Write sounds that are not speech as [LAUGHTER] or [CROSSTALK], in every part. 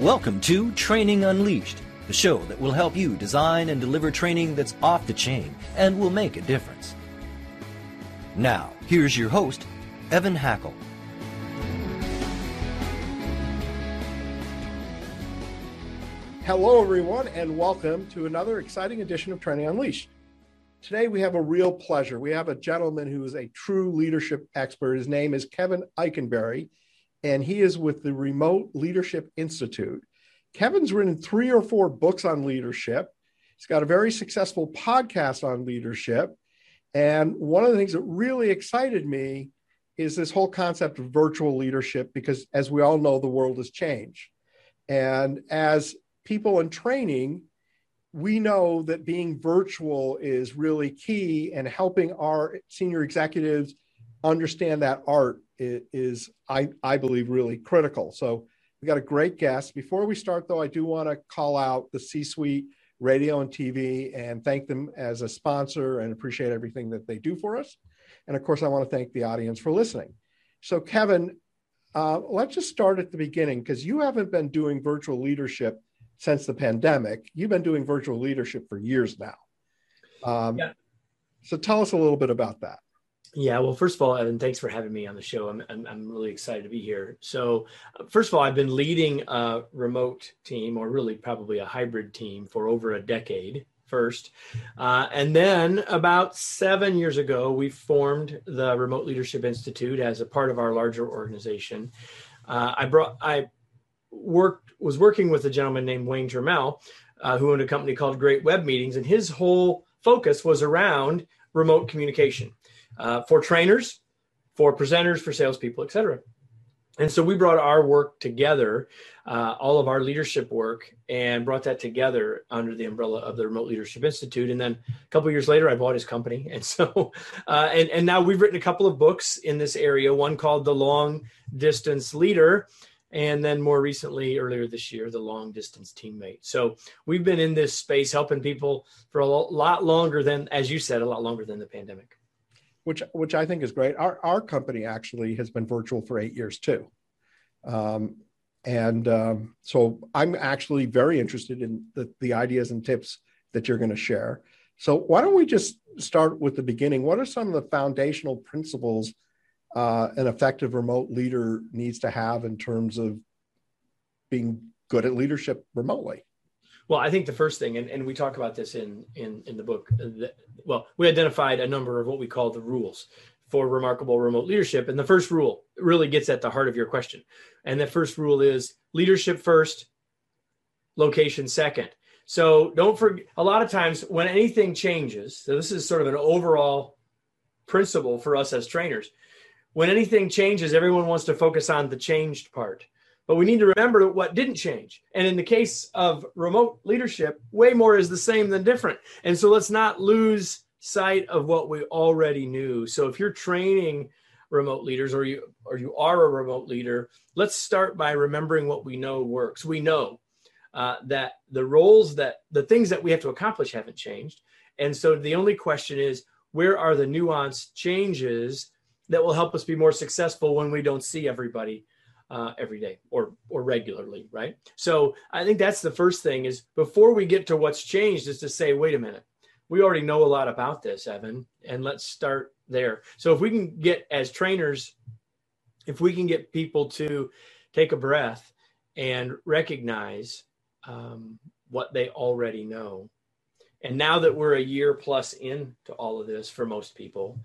Welcome to Training Unleashed, the show that will help you design and deliver training that's off the chain and will make a difference. Now, here's your host, Evan Hackel. Hello, everyone, and welcome to another exciting edition of Training Unleashed. Today, we have a real pleasure. We have a gentleman who is a true leadership expert. His name is Kevin Eikenberry, and he is with the Remote Leadership Institute. Kevin's written three or four books on leadership. He's got a very successful podcast on leadership. And one of the things that really excited me is this whole concept of virtual leadership, because as we all know, the world has changed. And as people in training, we know that being virtual is really key and helping our senior executives understand that art is, I, I believe, really critical. So we got a great guest. Before we start, though, I do want to call out the C Suite radio and TV and thank them as a sponsor and appreciate everything that they do for us. And of course, I want to thank the audience for listening. So, Kevin, uh, let's just start at the beginning because you haven't been doing virtual leadership since the pandemic. You've been doing virtual leadership for years now. Um, yeah. So, tell us a little bit about that. Yeah, well, first of all, Evan, thanks for having me on the show. I'm, I'm, I'm really excited to be here. So, uh, first of all, I've been leading a remote team, or really probably a hybrid team, for over a decade first. Uh, and then about seven years ago, we formed the Remote Leadership Institute as a part of our larger organization. Uh, I brought, I worked, was working with a gentleman named Wayne Turmel, uh, who owned a company called Great Web Meetings, and his whole focus was around remote communication uh, for trainers, for presenters, for salespeople, etc. And so we brought our work together, uh, all of our leadership work, and brought that together under the umbrella of the Remote Leadership Institute. And then a couple years later, I bought his company, [LAUGHS] and so uh, and and now we've written a couple of books in this area. One called The Long Distance Leader, and then more recently, earlier this year, The Long Distance Teammate. So we've been in this space helping people for a lot longer than, as you said, a lot longer than the pandemic which which I think is great. Our our company actually has been virtual for eight years too, um, and um, so I'm actually very interested in the, the ideas and tips that you're going to share. So why don't we just start with the beginning? What are some of the foundational principles uh, an effective remote leader needs to have in terms of being good at leadership remotely? Well, I think the first thing, and, and we talk about this in in in the book. Uh, that, well, we identified a number of what we call the rules for remarkable remote leadership, and the first rule really gets at the heart of your question. And the first rule is leadership first, location second. So don't forget. A lot of times when anything changes, so this is sort of an overall principle for us as trainers. When anything changes, everyone wants to focus on the changed part. But we need to remember what didn't change. And in the case of remote leadership, way more is the same than different. And so let's not lose sight of what we already knew. So if you're training remote leaders or you or you are a remote leader, let's start by remembering what we know works. We know uh, that the roles that the things that we have to accomplish haven't changed. And so the only question is where are the nuanced changes that will help us be more successful when we don't see everybody uh, every day or or regularly, right? So I think that's the first thing is before we get to what's changed is to say, wait a minute, we already know a lot about this, Evan, and let's start there. So if we can get as trainers, if we can get people to take a breath and recognize um, what they already know. And now that we're a year plus into all of this for most people,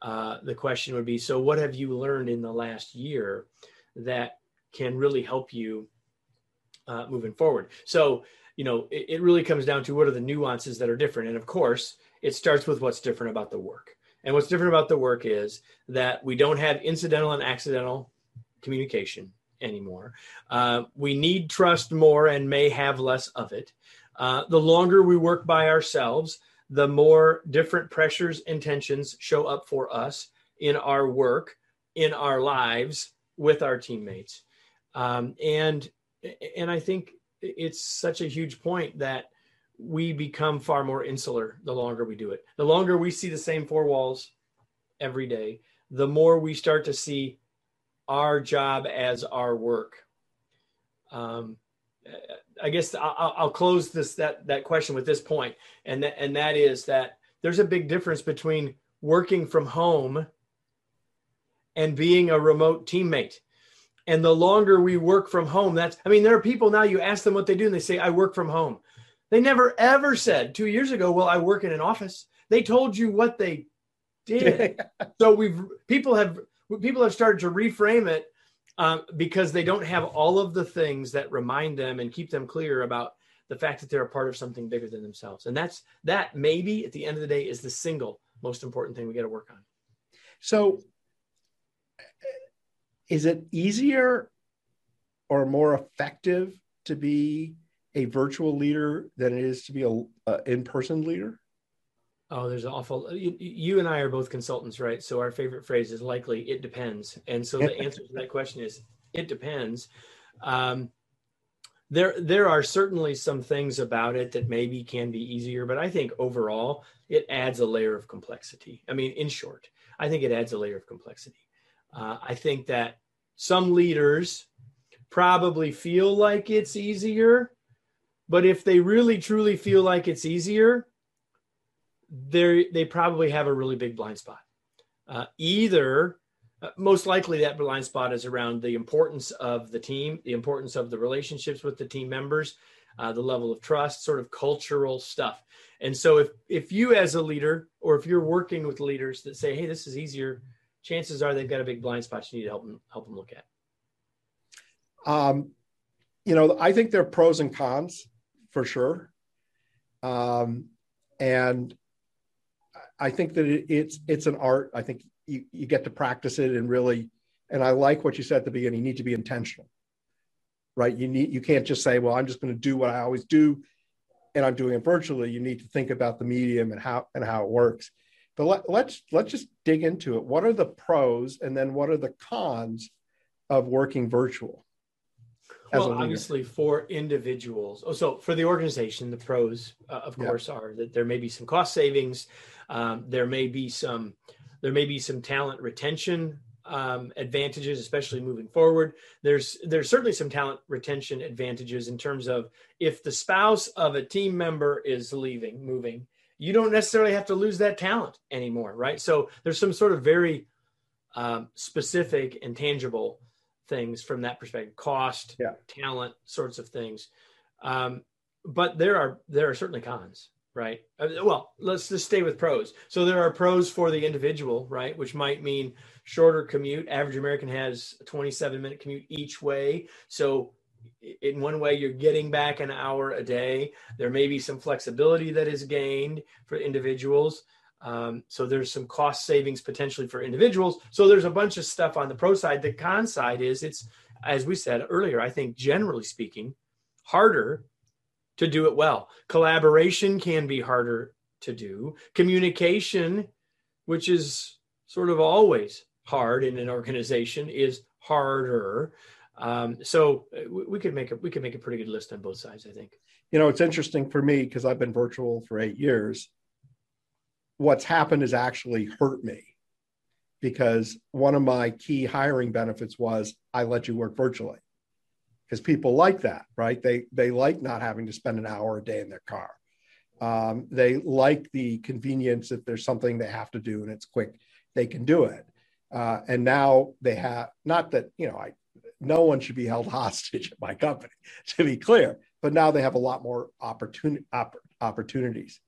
uh, the question would be so, what have you learned in the last year that can really help you uh, moving forward. So, you know, it, it really comes down to what are the nuances that are different. And of course, it starts with what's different about the work. And what's different about the work is that we don't have incidental and accidental communication anymore. Uh, we need trust more and may have less of it. Uh, the longer we work by ourselves, the more different pressures and tensions show up for us in our work, in our lives, with our teammates. Um, and and I think it's such a huge point that we become far more insular the longer we do it. The longer we see the same four walls every day, the more we start to see our job as our work. Um, I guess I'll, I'll, close this that that question with this point, and that and that is that there's a big difference between working from home and being a remote teammate. And the longer we work from home, that's I mean, there are people now you ask them what they do, and they say, I work from home. They never ever said two years ago, Well, I work in an office. They told you what they did. [LAUGHS] so we've people have people have started to reframe it um, because they don't have all of the things that remind them and keep them clear about the fact that they're a part of something bigger than themselves. And that's that maybe at the end of the day is the single most important thing we got to work on. So is it easier or more effective to be a virtual leader than it is to be a, a in-person leader? Oh, there's an awful. You, you, and I are both consultants, right? So our favorite phrase is likely it depends. And so the answer to that question is it depends. Um, there, there are certainly some things about it that maybe can be easier, but I think overall it adds a layer of complexity. I mean, in short, I think it adds a layer of complexity. Uh, I think that some leaders probably feel like it's easier, but if they really truly feel like it's easier, they they probably have a really big blind spot. Uh, either uh, most likely that blind spot is around the importance of the team, the importance of the relationships with the team members, uh, the level of trust, sort of cultural stuff. And so if if you as a leader or if you're working with leaders that say, "Hey, this is easier," chances are they've got a big blind spot you need to help them help them look at. Um, you know, I think there are pros and cons for sure. Um, and I think that it, it's it's an art. I think you, you get to practice it and really, and I like what you said at the beginning. You need to be intentional, right? You need you can't just say, well, I'm just going to do what I always do, and I'm doing it virtually. You need to think about the medium and how and how it works. But let, let's let's just dig into it. What are the pros, and then what are the cons of working virtual? well, obviously for individuals. Oh, so for the organization, the pros, uh, of yeah. course, are that there may be some cost savings. Um, there may be some, there may be some talent retention um, advantages, especially moving forward. There's there's certainly some talent retention advantages in terms of if the spouse of a team member is leaving, moving, you don't necessarily have to lose that talent anymore, right? So there's some sort of very um, specific and tangible things from that perspective cost yeah. talent sorts of things. Um, but there are there are certainly cons right? Uh, well let's just stay with pros. So there are pros for the individual right? Which might mean shorter commute. Average american has a 27 minute commute each way. So in one way you're getting back an hour a day there may be some flexibility that is gained for individuals um, so there's some cost savings potentially for individuals. So there's a bunch of stuff on the pro side. The con side is it's, as we said earlier, I think generally speaking, harder to do it well. Collaboration can be harder to do. Communication, which is sort of always hard in an organization, is harder. Um, so uh, we could make a we could make a pretty good list on both sides. I think. You know, it's interesting for me because I've been virtual for eight years what's happened has actually hurt me because one of my key hiring benefits was I let you work virtually because people like that, right? They they like not having to spend an hour a day in their car. Um, they like the convenience if there's something they have to do and it's quick, they can do it. Uh, and now they have not that you know I no one should be held [LAUGHS] hostage at my company to be clear, but now they have a lot more opportunity opp- opportunities.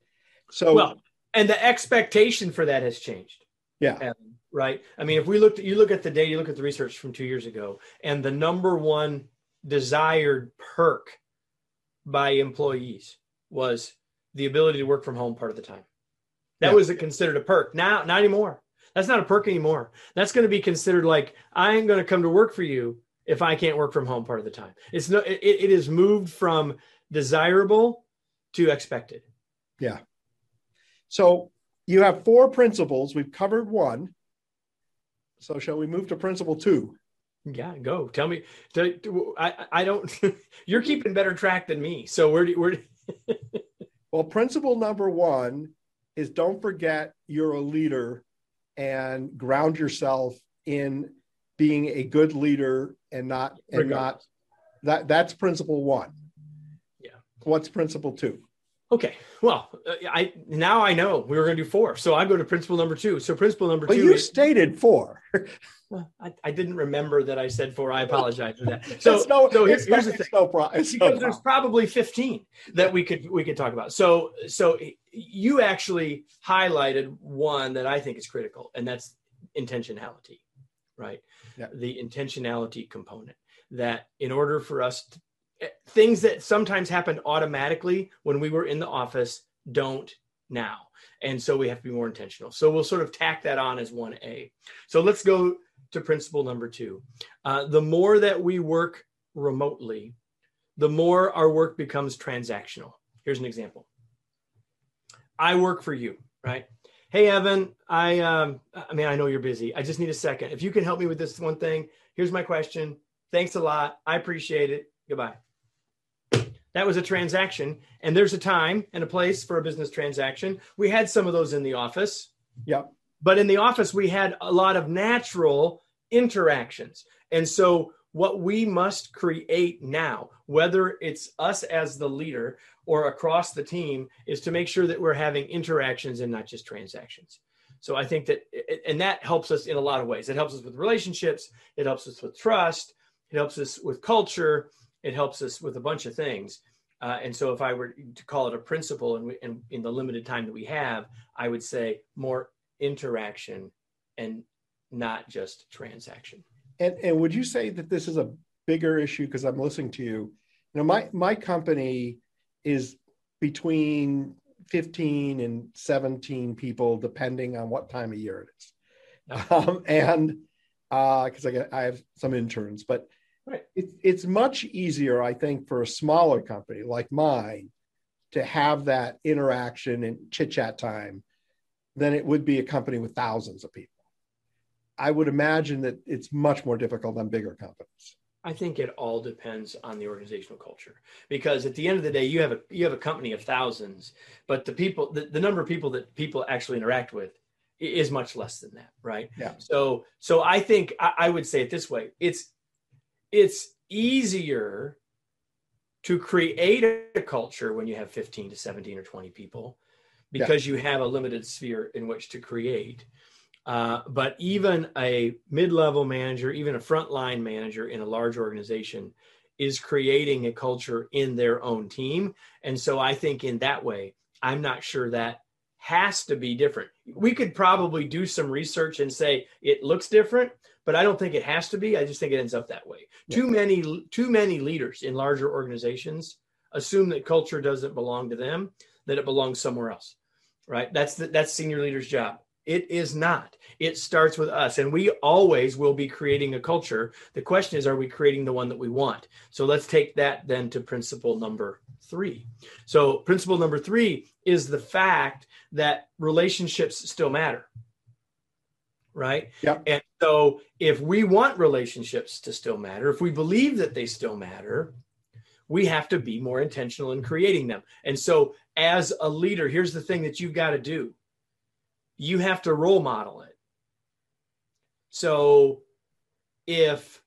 So well, and the expectation for that has changed. Yeah. right. I mean, if we looked, at, you look at the data, you look at the research from two years ago, and the number one desired perk by employees was the ability to work from home part of the time. That yeah. was considered a perk. Now, not anymore. That's not a perk anymore. That's going to be considered like I ain't going to come to work for you if I can't work from home part of the time. It's no, it, it is moved from desirable to expected. Yeah. So you have four principles. We've covered one. So shall we move to principle two? Yeah, go. Tell me. I I don't. [LAUGHS] you're keeping better track than me. So where do you, where? Do, [LAUGHS] well, principle number one is don't forget you're a leader, and ground yourself in being a good leader and not and Regardless. not that that's principle one. Yeah. What's principle two? Okay. Well, uh, I now I know we were going to do four, so I go to principle number two. So principle number But two. you is- stated four. well, I, I didn't remember that I said four. I apologize for that. [LAUGHS] So, no, so here- here's no, the thing. no problem. It's no because there's probably 15 that we could we could talk about so so you actually highlighted one that i think is critical and that's intentionality right Yeah. the intentionality component that in order for us to, eh, things that sometimes happened automatically when we were in the office don't now and so we have to be more intentional so we'll sort of tack that on as 1a so let's go to principle number two uh, the more that we work remotely the more our work becomes transactional. Here's an example. I work for you, right? Hey, Evan, I um, I mean, I know you're busy. I just need a second. If you can help me with this one thing, here's my question. Thanks a lot. I appreciate it. Goodbye. That was a transaction, and there's a time and a place for a business transaction. We had some of those in the office, Yep. but in the office we had a lot of natural interactions and so what we must create now whether it's us as the leader or across the team is to make sure that we're having interactions and not just transactions. So i think that and that helps us in a lot of ways. It helps us with relationships it helps us with trust it helps us with culture it helps us with a bunch of things. Uh, and so if i were to call it a principle and, and in the limited time that we have i would say more interaction and not just transaction. And and would you say that this is a bigger issue because I'm listening to you? You know, my my company is between 15 and 17 people, depending on what time of year it is. Um, and because I get I have some interns, but Right. it's it's much easier, I think, for a smaller company like mine to have that interaction and chit chat time than it would be a company with thousands of people. I would imagine that it's much more difficult than bigger companies. I think it all depends on the organizational culture because at the end of the day, you have a you have a company of thousands, but the people the, the number of people that people actually interact with is much less than that, right? Yeah. So so I think I, I would say it this way: it's it's easier to create a culture when you have 15 to 17 or 20 people because you have a limited sphere in which to create. Uh, but even a mid-level manager, even a frontline manager in a large organization, is creating a culture in their own team. And so I think in that way, I'm not sure that has to be different. We could probably do some research and say it looks different, but I don't think it has to be. I just think it ends up that way. Yeah. Too many too many leaders in larger organizations assume that culture doesn't belong to them, that it belongs somewhere else. Right? That's the, that's senior leader's job. It is not. It starts with us, and we always will be creating a culture. The question is, are we creating the one that we want? So let's take that then to principle number three. So, principle number three is the fact that relationships still matter. Right? Yep. And so, if we want relationships to still matter, if we believe that they still matter, we have to be more intentional in creating them. And so, as a leader, here's the thing that you've got to do you have to role model it. So, if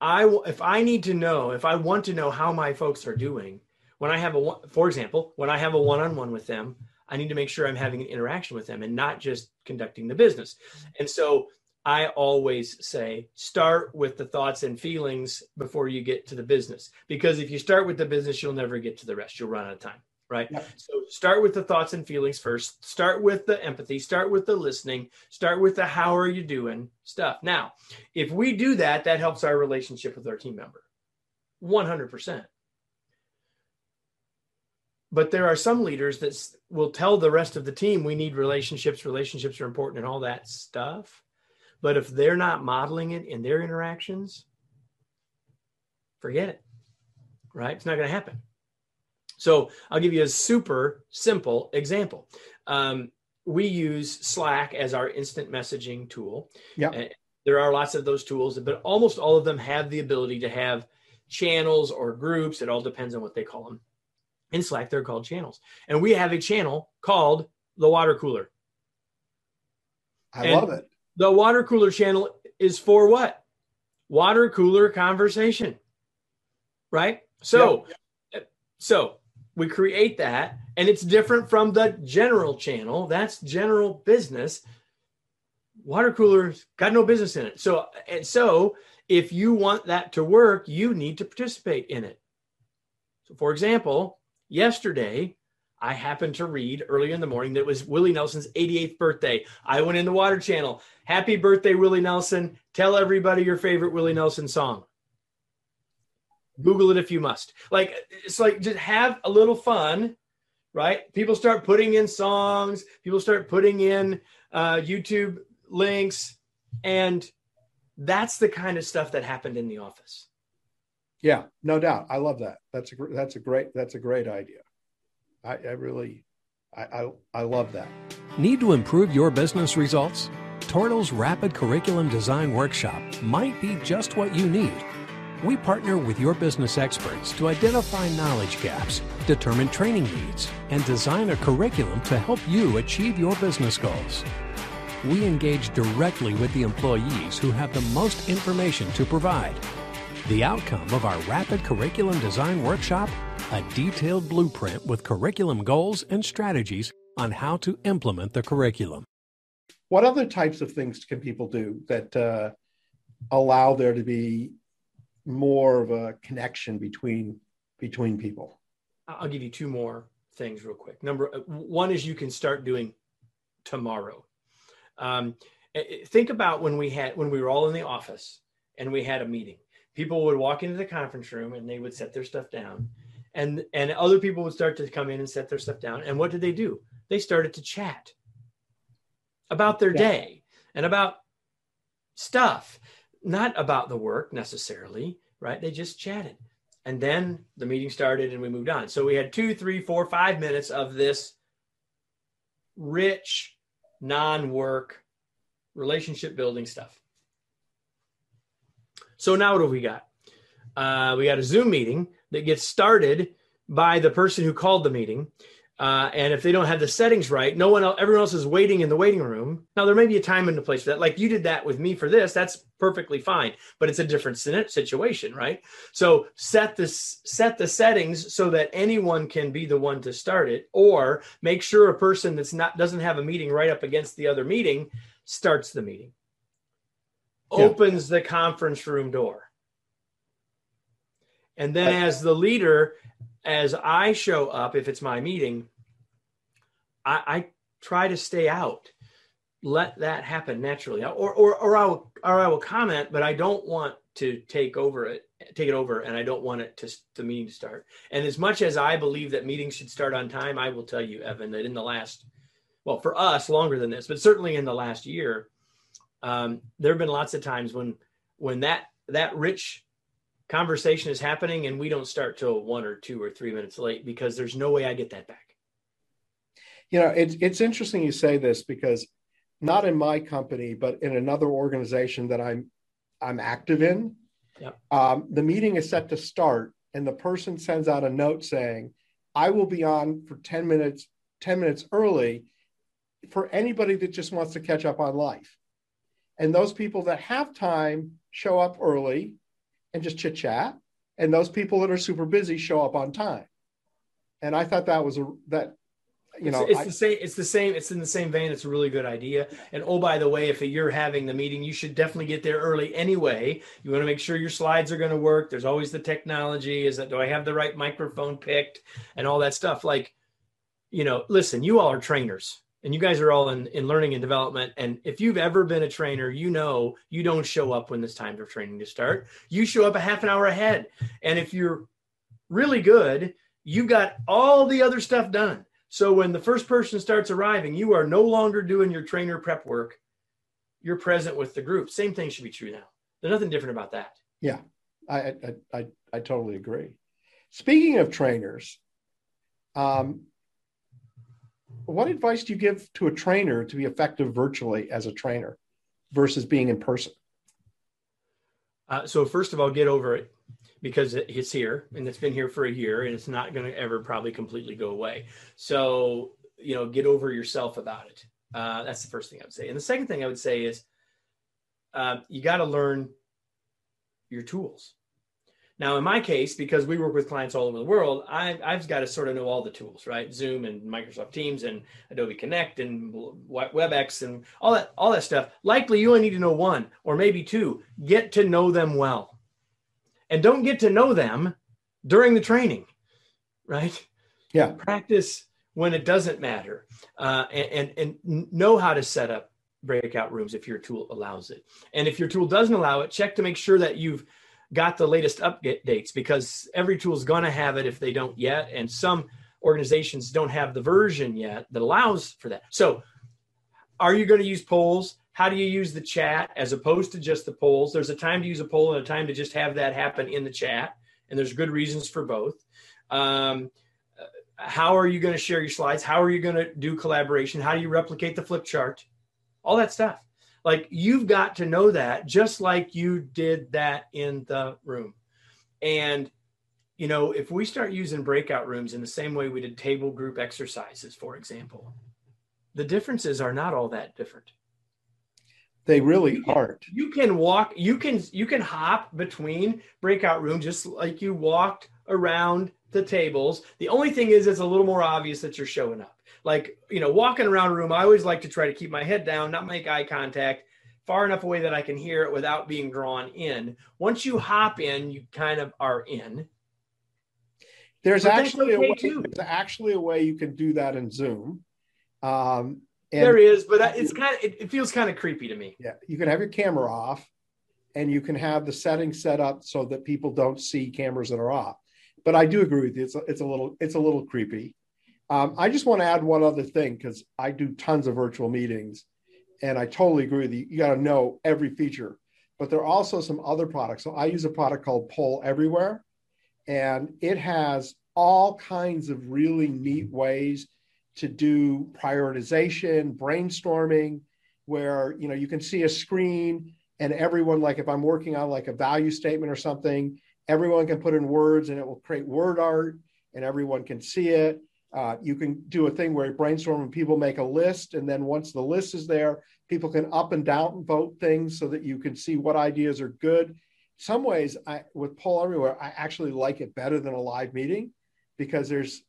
I if I need to know, if I want to know how my folks are doing, when I have a for example, when I have a one-on-one with them, I need to make sure I'm having an interaction with them and not just conducting the business. And so I always say start with the thoughts and feelings before you get to the business. Because if you start with the business, you'll never get to the rest. You'll run out of time, right? Yep. So start with the thoughts and feelings first. Start with the empathy, start with the listening, start with the how are you doing stuff. Now, if we do that, that helps our relationship with our team member 100%. But there are some leaders that will tell the rest of the team we need relationships, relationships are important, and all that stuff. But if they're not modeling it in their interactions, forget it, right? It's not going to happen. So I'll give you a super simple example. Um, we use Slack as our instant messaging tool. Yeah. And there are lots of those tools, but almost all of them have the ability to have channels or groups. It all depends on what they call them. In Slack, they're called channels. And we have a channel called the water cooler. I And- love it. The water cooler channel is for what? Water cooler conversation. Right? So so we create that, and it's different from the general channel. That's general business. Water coolers got no business in it. So, and so if you want that to work, you need to participate in it. So, for example, yesterday I happened to read early in the morning that it was Willie Nelson's 88th birthday. I went in the Water Channel. Happy birthday, Willie Nelson. Tell everybody your favorite Willie Nelson song. Google it if you must. Like, it's like just have a little fun, right? People start putting in songs, people start putting in uh, YouTube links, and that's the kind of stuff that happened in the office. Yeah, no doubt. I love that. That's a that's a great that's a great idea. I, I really, I, I, I love that. Need to improve your business results? Tortal's Rapid Curriculum Design Workshop might be just what you need. We partner with your business experts to identify knowledge gaps, determine training needs, and design a curriculum to help you achieve your business goals. We engage directly with the employees who have the most information to provide. The outcome of our Rapid Curriculum Design Workshop a detailed blueprint with curriculum goals and strategies on how to implement the curriculum. What other types of things can people do that uh, allow there to be more of a connection between between people? I'll give you two more things real quick. Number uh, one is you can start doing tomorrow. Um, think about when we had when we were all in the office and we had a meeting. People would walk into the conference room and they would set their stuff down and and other people would start to come in and set their stuff down and what did they do they started to chat about their yeah. day and about stuff not about the work necessarily right? They just chatted. And then the meeting started and we moved on. So we had two three four five minutes of this rich non-work relationship building stuff. So now what have we got? Uh, we got a zoom meeting that gets started by the person who called the meeting. Uh, and if they don't have the settings right, no one else, everyone else is waiting in the waiting room. Now there may be a time and a place for that. Like you did that with me for this, that's perfectly fine. But it's a different situation, right? So set this set the settings so that anyone can be the one to start it, or make sure a person that's not doesn't have a meeting right up against the other meeting starts the meeting, yeah. opens the conference room door and then as the leader, as I show up, if it's my meeting, I, I try to stay out. Let that happen naturally, or or or I will or I will comment, but I don't want to take over it, take it over, and I don't want it to the meeting to start. And as much as I believe that meetings should start on time, I will tell you, Evan, that in the last, well, for us, longer than this, but certainly in the last year, um, there have been lots of times when when that that rich conversation is happening and we don't start till one or two or three minutes late because there's no way I get that back. You know, it's it's interesting you say this because not in my company, but in another organization that I'm I'm active in, yep. um, the meeting is set to start, and the person sends out a note saying, "I will be on for ten minutes, ten minutes early, for anybody that just wants to catch up on life." And those people that have time show up early and just chit chat. And those people that are super busy show up on time. And I thought that was a that you know it's, it's I, the same it's the same it's in the same vein it's a really good idea and oh by the way if you're having the meeting you should definitely get there early anyway you want to make sure your slides are going to work there's always the technology is that do i have the right microphone picked and all that stuff like you know listen you all are trainers and you guys are all in, in learning and development. And if you've ever been a trainer, you know you don't show up when it's time for training to start. You show up a half an hour ahead. And if you're really good, you've got all the other stuff done. So when the first person starts arriving, you are no longer doing your trainer prep work. You're present with the group. Same thing should be true now. There's nothing different about that. Yeah, I I I, I totally agree. Speaking of trainers, um, what advice do you give to a trainer to be effective virtually as a trainer versus being in person? Uh, so first of all, get over it because it's here and it's been here for a year and it's not going to ever probably completely go away. So you know, get over yourself about it. Uh, that's the first thing I would say. And the second thing I would say is uh, you got to learn your tools. Now, in my case, because we work with clients all over the world, I, I've got to sort of know all the tools, right? Zoom and Microsoft Teams and Adobe Connect and WebEx and all that, all that stuff. Likely, you only need to know one or maybe two. Get to know them well, and don't get to know them during the training, right? Yeah. Practice when it doesn't matter, uh, and, and and know how to set up breakout rooms if your tool allows it. And if your tool doesn't allow it, check to make sure that you've got the latest updates because every tool is going to have it if they don't yet. And some organizations don't have the version yet that allows for that. So, are you going to use polls? How do you use the chat as opposed to just the polls? There's a time to use a poll and a time to just have that happen in the chat. And there's good reasons for both. Um, how are you going to share your slides? How are you going to do collaboration? How do you replicate the flip chart? All that stuff. Like you've got to know that just like you did that in the room. And, you know, if we start using breakout rooms in the same way we did table group exercises, for example, the differences are not all that different. They really aren't. You can walk, you can you can hop between breakout rooms just like you walked around the tables. The only thing is it's a little more obvious that you're showing up like you know walking around a room i always like to try to keep my head down not make eye contact far enough away that i can hear it without being drawn in. Once you hop in you kind of are in. There's actually okay a way, too. there's actually a way you can do that in zoom. Um, there is but it's kind of it, it feels kind of creepy to me. Yeah you can have your camera off and you can have the settings set up so that people don't see cameras that are off. But i do agree with you it's a, it's a little it's a little creepy um, I just want to add one other thing because I do tons of virtual meetings, and I totally agree with you. You got to know every feature, but there are also some other products. So I use a product called Poll Everywhere, and it has all kinds of really neat ways to do prioritization, brainstorming, where you know you can see a screen and everyone, like if I'm working on like a value statement or something, everyone can put in words and it will create word art and everyone can see it uh, you can do a thing where you brainstorm and people make a list. And then once the list is there, people can up and down vote things so that you can see what ideas are good. Some ways, I, with Poll Everywhere, I actually like it better than a live meeting because there's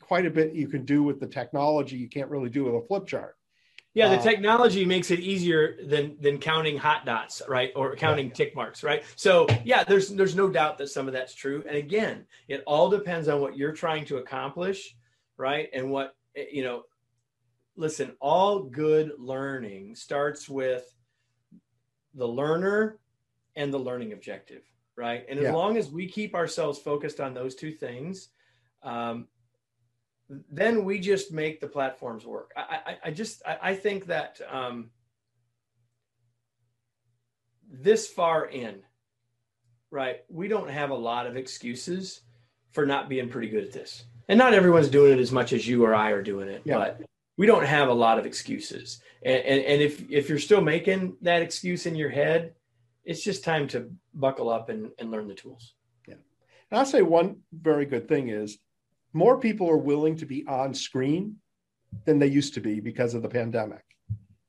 quite a bit you can do with the technology you can't really do with a flip chart. Yeah, the uh, technology makes it easier than than counting hot dots, right? Or counting tick marks, right? So yeah, there's there's no doubt that some of that's true. And again, it all depends on what you're trying to accomplish right? And what, eh, you know, listen, all good learning starts with the learner and the learning objective, right? And as long as we keep ourselves focused on those two things, um, then we just make the platforms work. I, I, I just, I, I, think that um, this far in, right, we don't have a lot of excuses for not being pretty good at this and not everyone's doing it as much as you or I are doing it, yeah. but we don't have a lot of excuses. And, and, and if, if you're still making that excuse in your head, it's just time to buckle up and, and learn the tools. Yeah. And I'll say one very good thing is more people are willing to be on screen than they used to be because of the pandemic.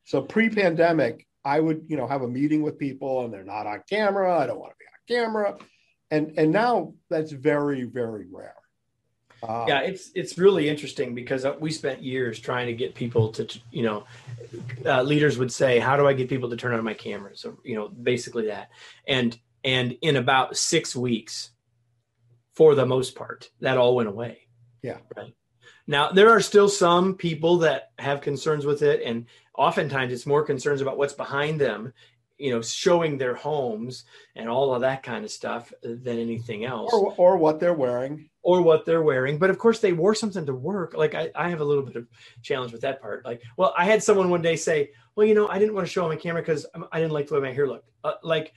So pre-pandemic, I would, you know, have a meeting with people and they're not on camera. I don't want to be on camera. And and now that's very, very rare. Yeah, it's it's really interesting because uh, we spent years trying to get people to, you know, uh, leaders would say, "How do I get people to turn on my cameras?" So you know, basically that, and and in about six weeks, for the most part, that all went away. Yeah. Right. Now there are still some people that have concerns with it, and oftentimes it's more concerns about what's behind them you know showing their homes and all of that kind of stuff than anything else or, or what they're wearing or what they're wearing but of course they wore something to work like I, I have a little bit of challenge with that part like well i had someone one day say well you know i didn't want to show on my camera because i didn't like the way my hair looked uh, like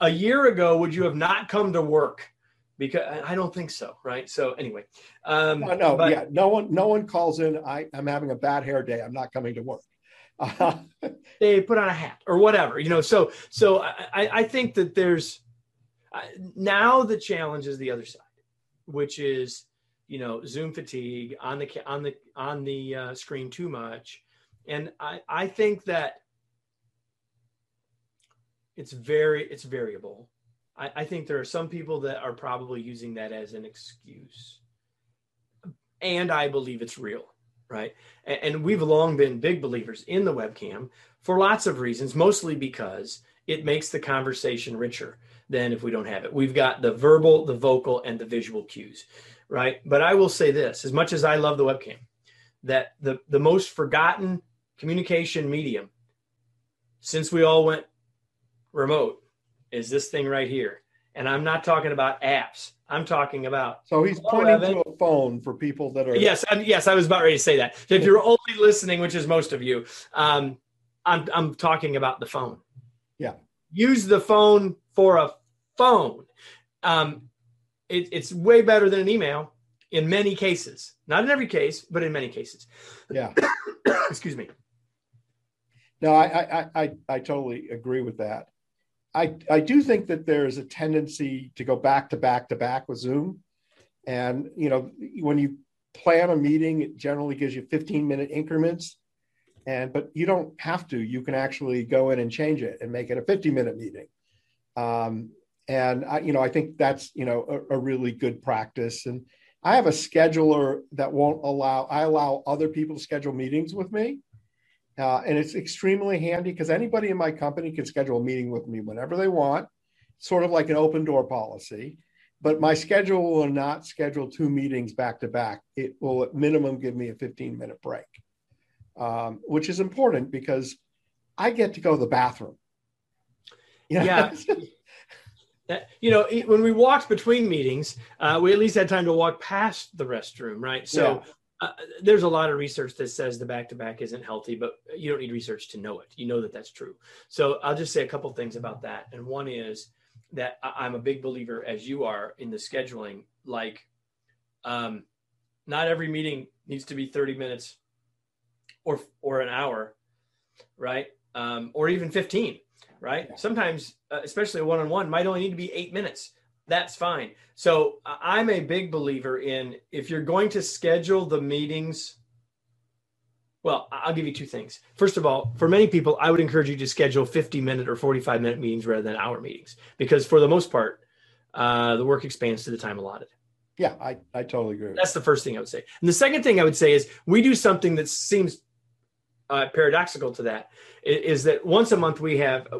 a year ago would you have not come to work because I don't think so, right? So anyway, um, no, no but, yeah, no one, no one calls in. I, I'm having a bad hair day. I'm not coming to work. [LAUGHS] they put on a hat or whatever, you know. So, so I, I think that there's now the challenge is the other side, which is you know Zoom fatigue on the on the on the uh, screen too much, and I I think that it's very it's variable. I, I think there are some people that are probably using that as an excuse. And I believe it's real, right? And, and we've long been big believers in the webcam for lots of reasons, mostly because it makes the conversation richer than if we don't have it. We've got the verbal, the vocal, and the visual cues, right? But I will say this as much as I love the webcam, that the, the most forgotten communication medium since we all went remote is this thing right here. And I'm not talking about apps. I'm talking about. So he's pointing to a phone for people that are. Yes, I'm, yes, I was about ready to say that. If you're only listening, which is most of you, um, I'm I'm talking about the phone. Yeah. Use the phone for a phone. Um, it, it's way better than an email in many cases. Not in every case, but in many cases. Yeah. [COUGHS] Excuse me. No, I, I I I totally agree with that. I, I do think that there's a tendency to go back to back to back with Zoom. And, you know, when you plan a meeting, it generally gives you 15 minute increments. And, but you don't have to, you can actually go in and change it and make it a 50 minute meeting. Um, and I, you know, I think that's, you know, a, a really good practice. And I have a scheduler that won't allow, I allow other people to schedule meetings with me. Uh, and it's extremely handy because anybody in my company can schedule a meeting with me whenever they want, sort of like an open door policy. But my schedule will not schedule two meetings back to back. It will at minimum give me a 15 minute break, um, which is important because I get to go to the bathroom. You know? Yeah. [LAUGHS] you know, when we walked between meetings, uh, we at least had time to walk past the restroom, right? So yeah. Uh, there's a lot of research that says the back to back isn't healthy, but you don't need research to know it. You know that that's true. So I'll just say a couple things about that. And one is that I'm a big believer, as you are, in the scheduling. Like, um, not every meeting needs to be 30 minutes or or an hour, right? Um, or even 15, right? Sometimes, uh, especially a one on one, might only need to be eight minutes that's fine. So I'm a big believer in if you're going to schedule the meetings. Well, I'll give you two things. First of all, for many people, I would encourage you to schedule 50 minute or 45 minute meetings rather than hour meetings because for the most part, uh, the work expands to the time allotted. Yeah, I, I totally agree. That's the first thing I would say. And the second thing I would say is we do something that seems uh, paradoxical to that is that once a month we have uh,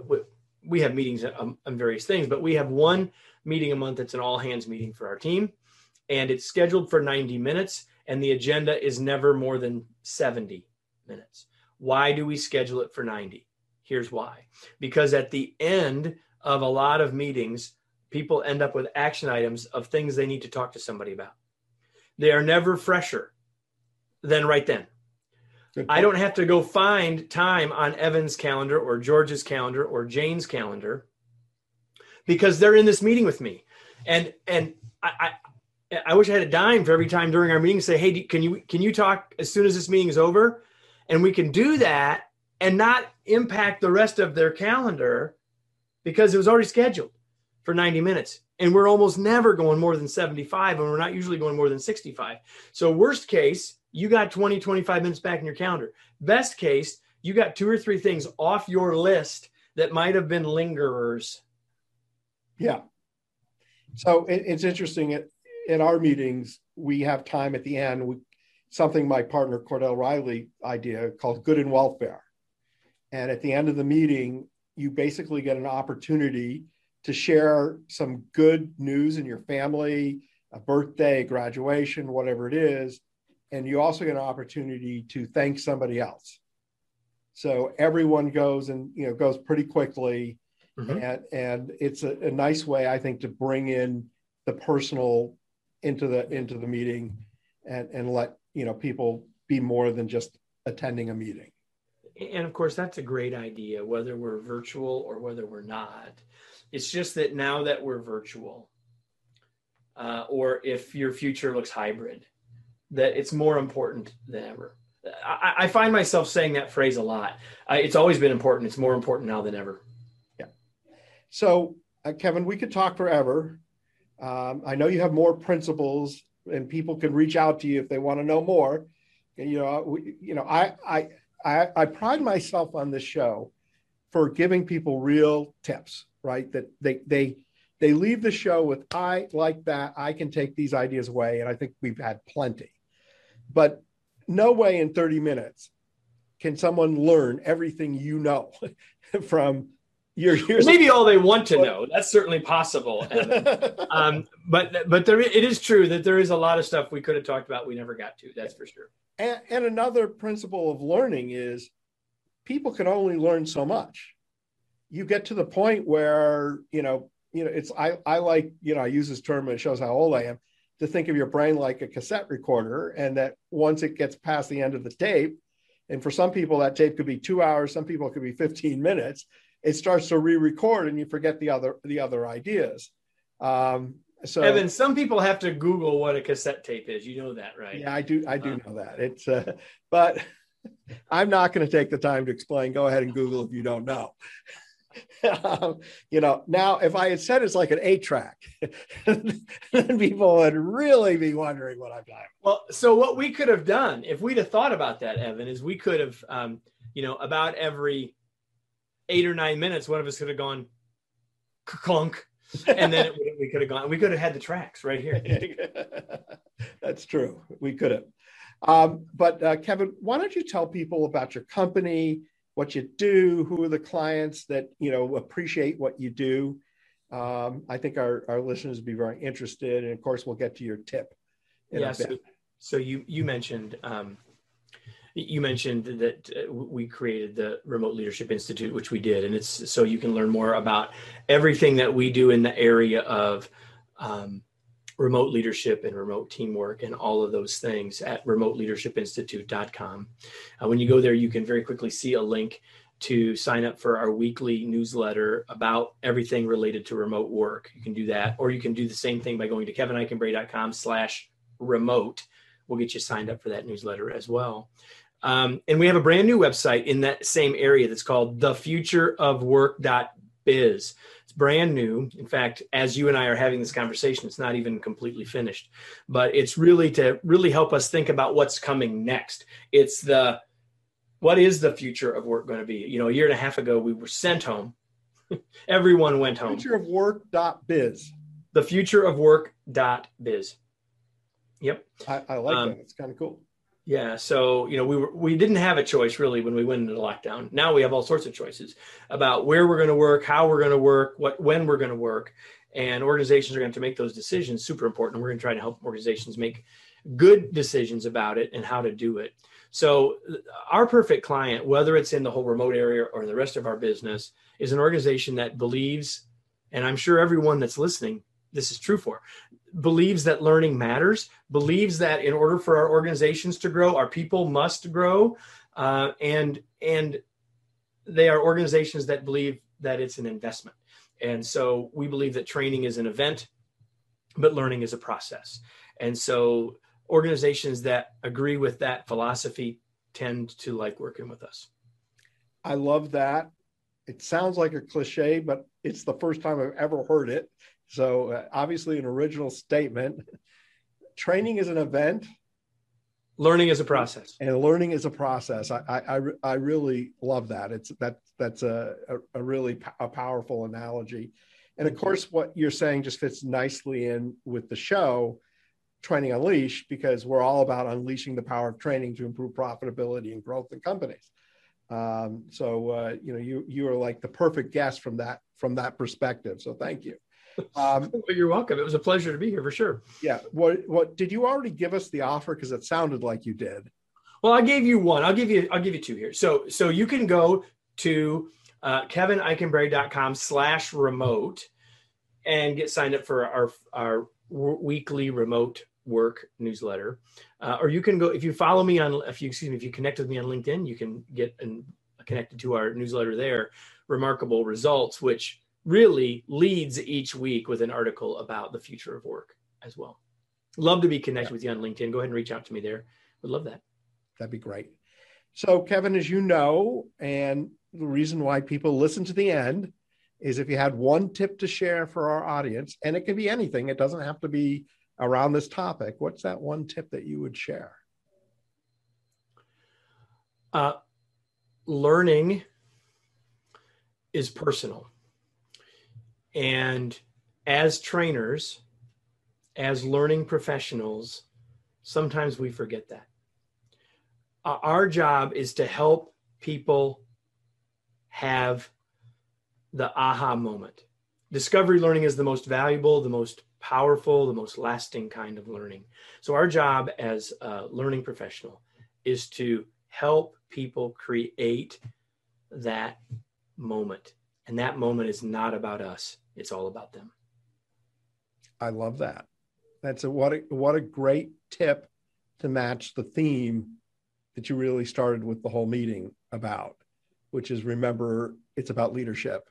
we have meetings on, on various things, but we have one meeting a month. that's an all hands meeting for our team, and it's scheduled for 90 minutes, and the agenda is never more than 70 minutes. Why do we schedule it for 90? Here's why because at the end of a lot of meetings, people end up with action items of things they need to talk to somebody about. They are never fresher than right then. I don't have to go find time on Evan's calendar or George's calendar or Jane's calendar because they're in this meeting with me. And and I, I, I wish I had a dime for every time during our meeting say, hey, can you can you talk as soon as this meeting is over? And we can do that and not impact the rest of their calendar because it was already scheduled for 90 minutes. And we're almost never going more than 75, and we're not usually going more than 65. So, worst case, you got 20, 25 minutes back in your calendar. Best case, you got two or three things off your list that might have been lingerers yeah. So it, it's interesting. At, in our meetings, we have time at the end. We, something my partner Cordell Riley idea called good and welfare. And at the end of the meeting, you basically get an opportunity to share some good news in your family, a birthday, graduation, whatever it is. And you also get an opportunity to thank somebody else. So everyone goes and you know goes pretty quickly Mm-hmm. And, and it's a, a nice way, I think, to bring in the personal into the into the meeting and, and let you know people be more than just attending a meeting. And of course, that's a great idea, whether we're virtual or whether we're not. It's just that now that we're virtual, uh, or if your future looks hybrid, that it's more important than ever. I, I find myself saying that phrase a lot. I, it's always been important. It's more important now than ever. Yeah. So, uh, Kevin, we could talk forever. Um, I know you have more principles, and people can reach out to you if they want to know more. And, you know, we, you know, I, I, I, I pride myself on this show for giving people real tips, right? That they, they, they leave the show with i like that i can take these ideas away and i think we've had plenty but no way in 30 minutes can someone learn everything you know [LAUGHS] from your years maybe all they want to know. That's certainly possible [LAUGHS] um, but but there it is true that there is a lot of stuff we could have talked about we never got to that's for sure. And, and another principle of learning is people can only learn so much. You get to the point where you know you know it's i i like you know i use this term and it shows how old i am to think of your brain like a cassette recorder and that once it gets past the end of the tape and for some people that tape could be two hours some people it could be 15 minutes it starts to re-record and you forget the other the other ideas. Um, so evan some people have to google what a cassette tape is. You know that right? Yeah i do i do know that. It's uh, but [LAUGHS] i'm not going to take the time to explain. Go ahead and google if you don't know [LAUGHS] um, you know, now if I had said it's like an eight track, [LAUGHS] then people would really be wondering what I'm talking. Well, so what we could have done if we'd have thought about that, Evan, is we could have, um, you know, about every eight or nine minutes, one of us could have gone clunk, and then it, we could have gone. We could have had the tracks right here. [LAUGHS] That's true. We could have. Um, but uh, Kevin, why don't you tell people about your company? What you do, who are the clients that you know appreciate what you do. Um, I think our, our listeners would be very interested, and of course, we'll get to your tip. yeah. So, so, you you mentioned um, you mentioned that uh, we created the Remote Leadership Institute, which we did, and it's so you can learn more about everything that we do in the area of um, remote leadership and remote teamwork and all of those things at remoteleadershipinstitute.com. Uh, when you go there, you can very quickly see a link to sign up for our weekly newsletter about everything related to remote work. You can do that, or you can do the same thing by going to kevineikenberry.com slash remote. We'll get you signed up for that newsletter as well. Um, and we have a brand new website in that same area that's called thefutureofwork.biz brand new. In fact, as you and I are having this conversation, it's not even completely finished, but it's really to really help us think about what's coming next. It's the what is the future of work going to be? You know, a year and a half ago, we were sent home. [LAUGHS] Everyone went home. Future of work.biz. The future of work.biz. Yep. I, I like um, that. It's kind of cool. Yeah, so you know we were we didn't have a choice really when we went into lockdown. Now we have all sorts of choices about where we're going to work, how we're going to work, what when we're going to work, and organizations are going to, to make those decisions. Super important. We're going to try to help organizations make good decisions about it and how to do it. So our perfect client, whether it's in the whole remote area or the rest of our business, is an organization that believes, and I'm sure everyone that's listening, this is true for, believes that learning matters, believes that in order for our organizations to grow, our people must grow, uh, and and they are organizations that believe that it's an investment. And so we believe that training is an event, but learning is a process. And so organizations that agree with that philosophy tend to like working with us. I love that. It sounds like a cliche, but it's the first time I've ever heard it. So uh, obviously, an original statement. Training is an event. Learning is a process, and learning is a process. I I, I really love that. It's that that's a a, a really a powerful analogy, and of course, what you're saying just fits nicely in with the show, Training Unleashed, because we're all about unleashing the power of training to improve profitability and growth in companies. Um, so uh, you know you you are like the perfect guest from that from that perspective. So thank you. Um, [LAUGHS] you're welcome. It was a pleasure to be here for sure. Yeah. What what did you already give us the offer? Because it sounded like you did. Well, I gave you one. I'll give you I'll give you two here. So so you can go to uh, kevineikenberry.com slash remote and get signed up for our our weekly remote work newsletter. Uh, or you can go if you follow me on if you excuse me if you connect with me on LinkedIn, you can get and connected to our newsletter there. Remarkable results, which really leads each week with an article about the future of work as well. Love to be connected yeah. with you on LinkedIn. Go ahead and reach out to me there. Would love that. That'd be great. So, Kevin, as you know, and the reason why people listen to the end is if you had one tip to share for our audience, and it can be anything, it doesn't have to be around this topic. What's that one tip that you would share? Uh, learning is personal and as trainers, as learning professionals, sometimes we forget that. Uh, our job is to help people have the aha moment. Discovery learning is the most valuable, the most powerful, the most lasting kind of learning. So, our job as a learning professional is to help people create that moment. And that moment is not about us, it's all about them. I love that. That's a what a what a great tip to match the theme that you really started with the whole meeting about, which is remember it's about leadership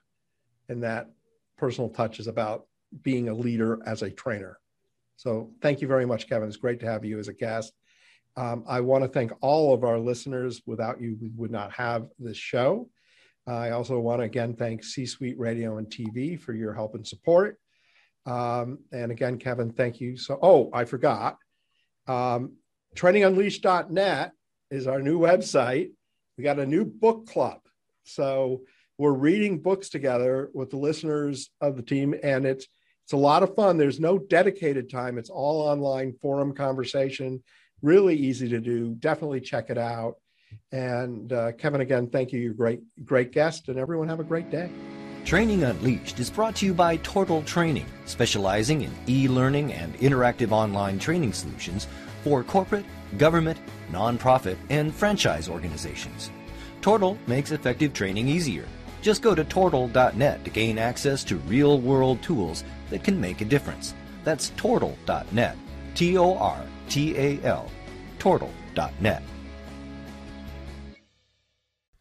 and that personal touch is about being a leader as a trainer. So thank you very much, Kevin. It's great to have you as a guest. Um, I want to thank all of our listeners. Without you, we would not have this show. I also want to again thank C Suite Radio and TV for your help and support. Um, and again, Kevin, thank you. So, oh, I forgot. Um, trainingunleashed.net is our new website. We got a new book club. So we're reading books together with the listeners of the team, and it's it's a lot of fun. There's no dedicated time. It's all online forum conversation. Really easy to do. Definitely check it out. And uh, Kevin, again, thank you. You're great, great guest, and everyone have a great day. Training Unleashed is brought to you by Tortal Training, specializing in e learning and interactive online training solutions for corporate, government, nonprofit, and franchise organizations. Tortal makes effective training easier. Just go to tortal.net to gain access to real world tools that can make a difference. That's tortal.net. T O R T A L. Tortal.net.